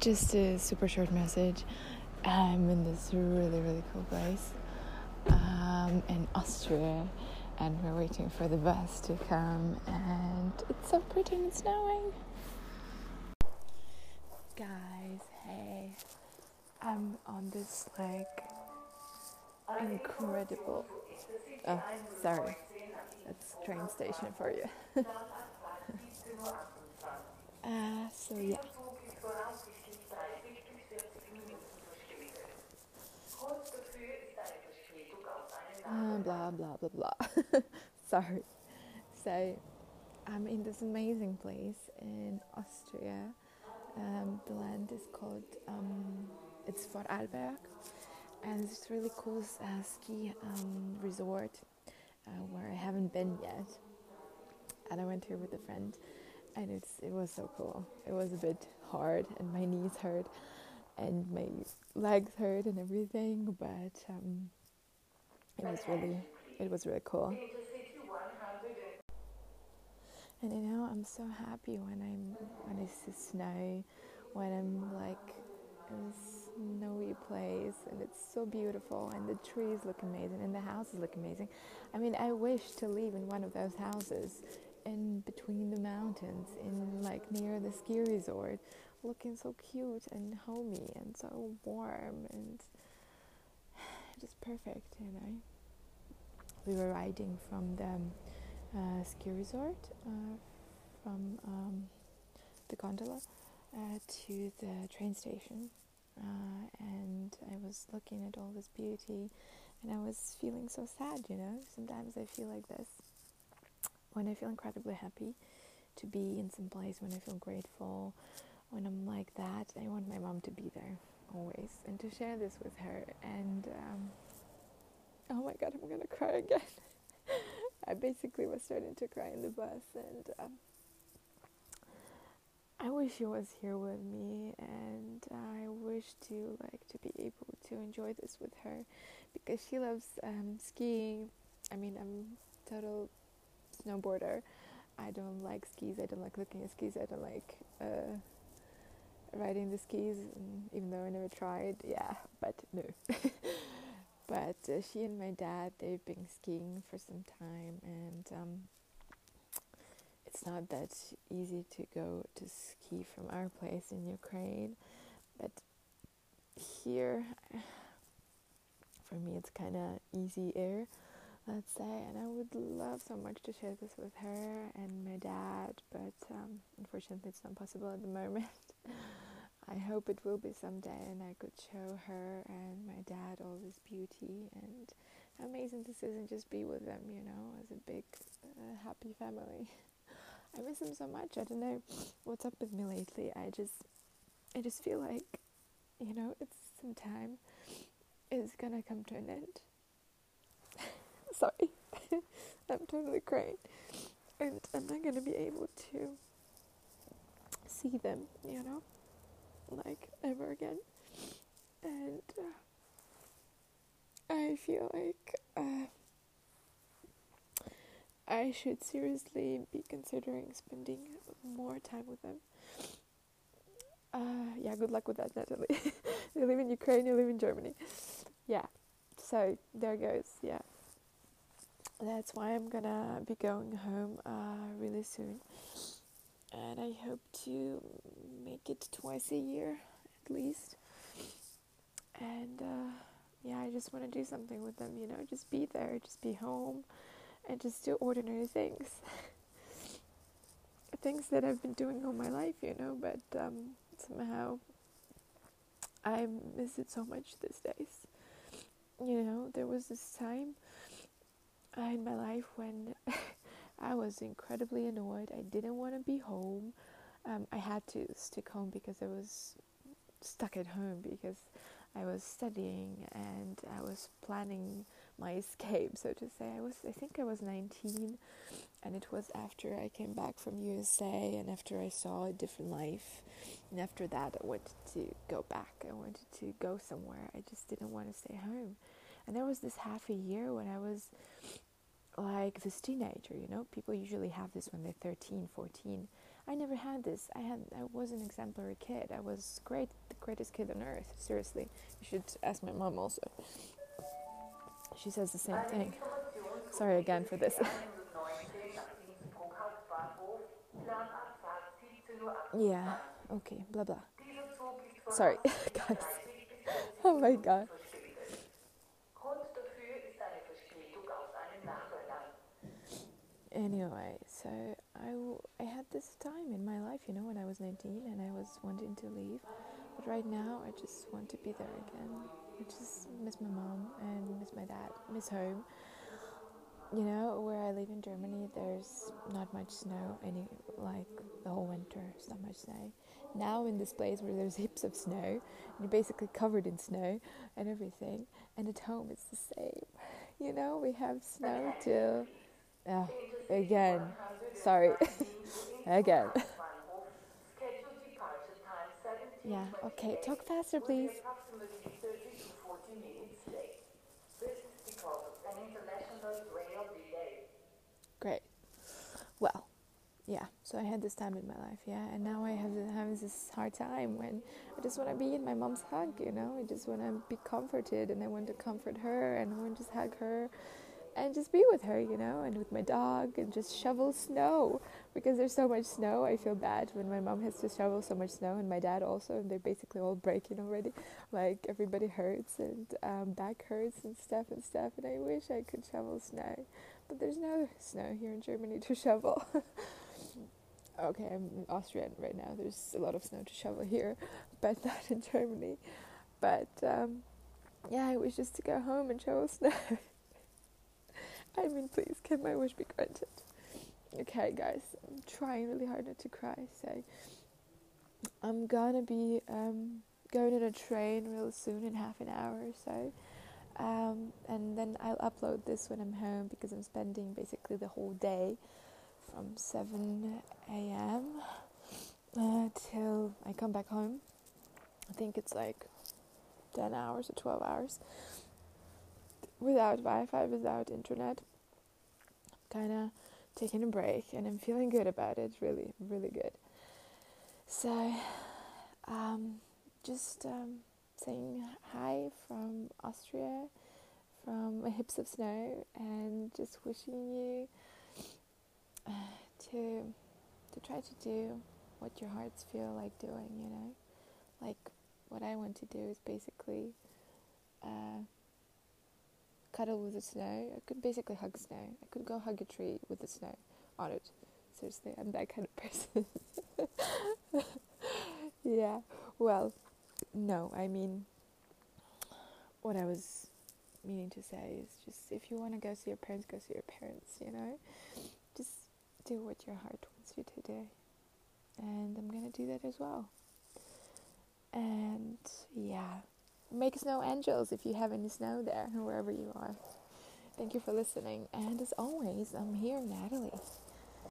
just a super short message. I'm in this really, really cool place um, in Austria, and we're waiting for the bus to come, and it's so pretty and it's snowing. Guys, hey, I'm on this like incredible. Oh, sorry, that's train station for you. uh, so yeah. Blah blah blah blah. Sorry. So I'm in this amazing place in Austria. Um, the land is called um, it's Vorarlberg, and it's really cool uh, ski um, resort uh, where I haven't been yet. And I went here with a friend, and it's it was so cool. It was a bit hard, and my knees hurt, and my legs hurt, and everything. But um, it was really it was really cool. And you know, I'm so happy when I'm when I see snow, when I'm like in a snowy place and it's so beautiful and the trees look amazing and the houses look amazing. I mean, I wish to live in one of those houses in between the mountains in like near the ski resort, looking so cute and homey and so warm and perfect, you know. We were riding from the uh, ski resort uh, from um, the gondola uh, to the train station uh, and I was looking at all this beauty and I was feeling so sad you know. Sometimes I feel like this. When I feel incredibly happy to be in some place when I feel grateful when I'm like that I want my mom to be there always and to share this with her and um, oh my god, I'm gonna cry again. I basically was starting to cry in the bus, and um, I wish he was here with me, and I wish to like to be able to enjoy this with her, because she loves um, skiing. I mean, I'm total snowboarder. I don't like skis. I don't like looking at skis. I don't like uh, riding the skis, even though I never tried. Yeah, but no. But uh, she and my dad, they've been skiing for some time, and um, it's not that easy to go to ski from our place in Ukraine. But here, for me, it's kind of easy air, let's say. And I would love so much to share this with her and my dad, but um, unfortunately, it's not possible at the moment. I hope it will be someday and I could show her and my dad all this beauty and amazing this is and just be with them, you know, as a big uh, happy family. I miss them so much. I don't know what's up with me lately. I just I just feel like, you know, it's some time is gonna come to an end. Sorry. I'm totally crying. And I'm not gonna be able to see them, you know like ever again. And uh, I feel like uh, I should seriously be considering spending more time with them. Uh, yeah, good luck with that, Natalie. you live in Ukraine, you live in Germany. Yeah, so there goes. Yeah, that's why I'm gonna be going home uh, really soon and I hope to make it twice a year at least. And uh, yeah, I just want to do something with them, you know, just be there, just be home, and just do ordinary things. things that I've been doing all my life, you know, but um, somehow I miss it so much these days. You know, there was this time in my life when I was incredibly annoyed. I didn't want to be home. Um, I had to stick home because I was stuck at home because I was studying and I was planning my escape, so to say. I was, I think I was 19, and it was after I came back from USA and after I saw a different life. And after that, I wanted to go back. I wanted to go somewhere. I just didn't want to stay home. And there was this half a year when I was like this teenager, you know, people usually have this when they're 13, 14. I never had this. I had I was an exemplary kid. I was great, the greatest kid on earth. Seriously, you should ask my mom also. She says the same thing. Sorry again for this. yeah. Okay. Blah blah. Sorry, guys. Oh my god. Anyway, so I, I had this time in my life, you know, when I was 19 and I was wanting to leave. But right now, I just want to be there again. I just miss my mom and miss my dad, miss home. You know, where I live in Germany, there's not much snow, any like the whole winter, there's not much snow. Now, in this place where there's heaps of snow, and you're basically covered in snow and everything, and at home it's the same. You know, we have snow till. Oh, again. Sorry. again. yeah, okay, talk faster, please. Great. Well, yeah, so I had this time in my life, yeah, and now I have having this hard time when I just want to be in my mom's hug, you know, I just want to be comforted and I want to comfort her and I want to just hug her and just be with her, you know, and with my dog and just shovel snow because there's so much snow. I feel bad when my mom has to shovel so much snow and my dad also, and they're basically all breaking already. Like everybody hurts and um, back hurts and stuff and stuff, and I wish I could shovel snow, but there's no snow here in Germany to shovel. okay, I'm in Austria right now. There's a lot of snow to shovel here, but not in Germany. But um, yeah, I wish just to go home and shovel snow. I mean, please, can my wish be granted? Okay, guys, I'm trying really hard not to cry, so I'm gonna be um, going on a train real soon in half an hour or so. Um, and then I'll upload this when I'm home because I'm spending basically the whole day from 7 a.m. Uh, till I come back home. I think it's like 10 hours or 12 hours without Wi-Fi, without internet. Kind of taking a break, and I'm feeling good about it. Really, really good. So, um, just um, saying hi from Austria, from Hips of Snow, and just wishing you to to try to do what your hearts feel like doing. You know, like what I want to do is basically. Uh, cuddle with the snow. I could basically hug snow. I could go hug a tree with the snow on it. Seriously, I'm that kind of person. yeah, well, no, I mean, what I was meaning to say is just if you want to go see your parents, go see your parents, you know? Just do what your heart wants you to do. And I'm going to do that as well. And yeah, make snow angels if you have any snow there, wherever you are. Thank you for listening. And as always, I'm here, Natalie.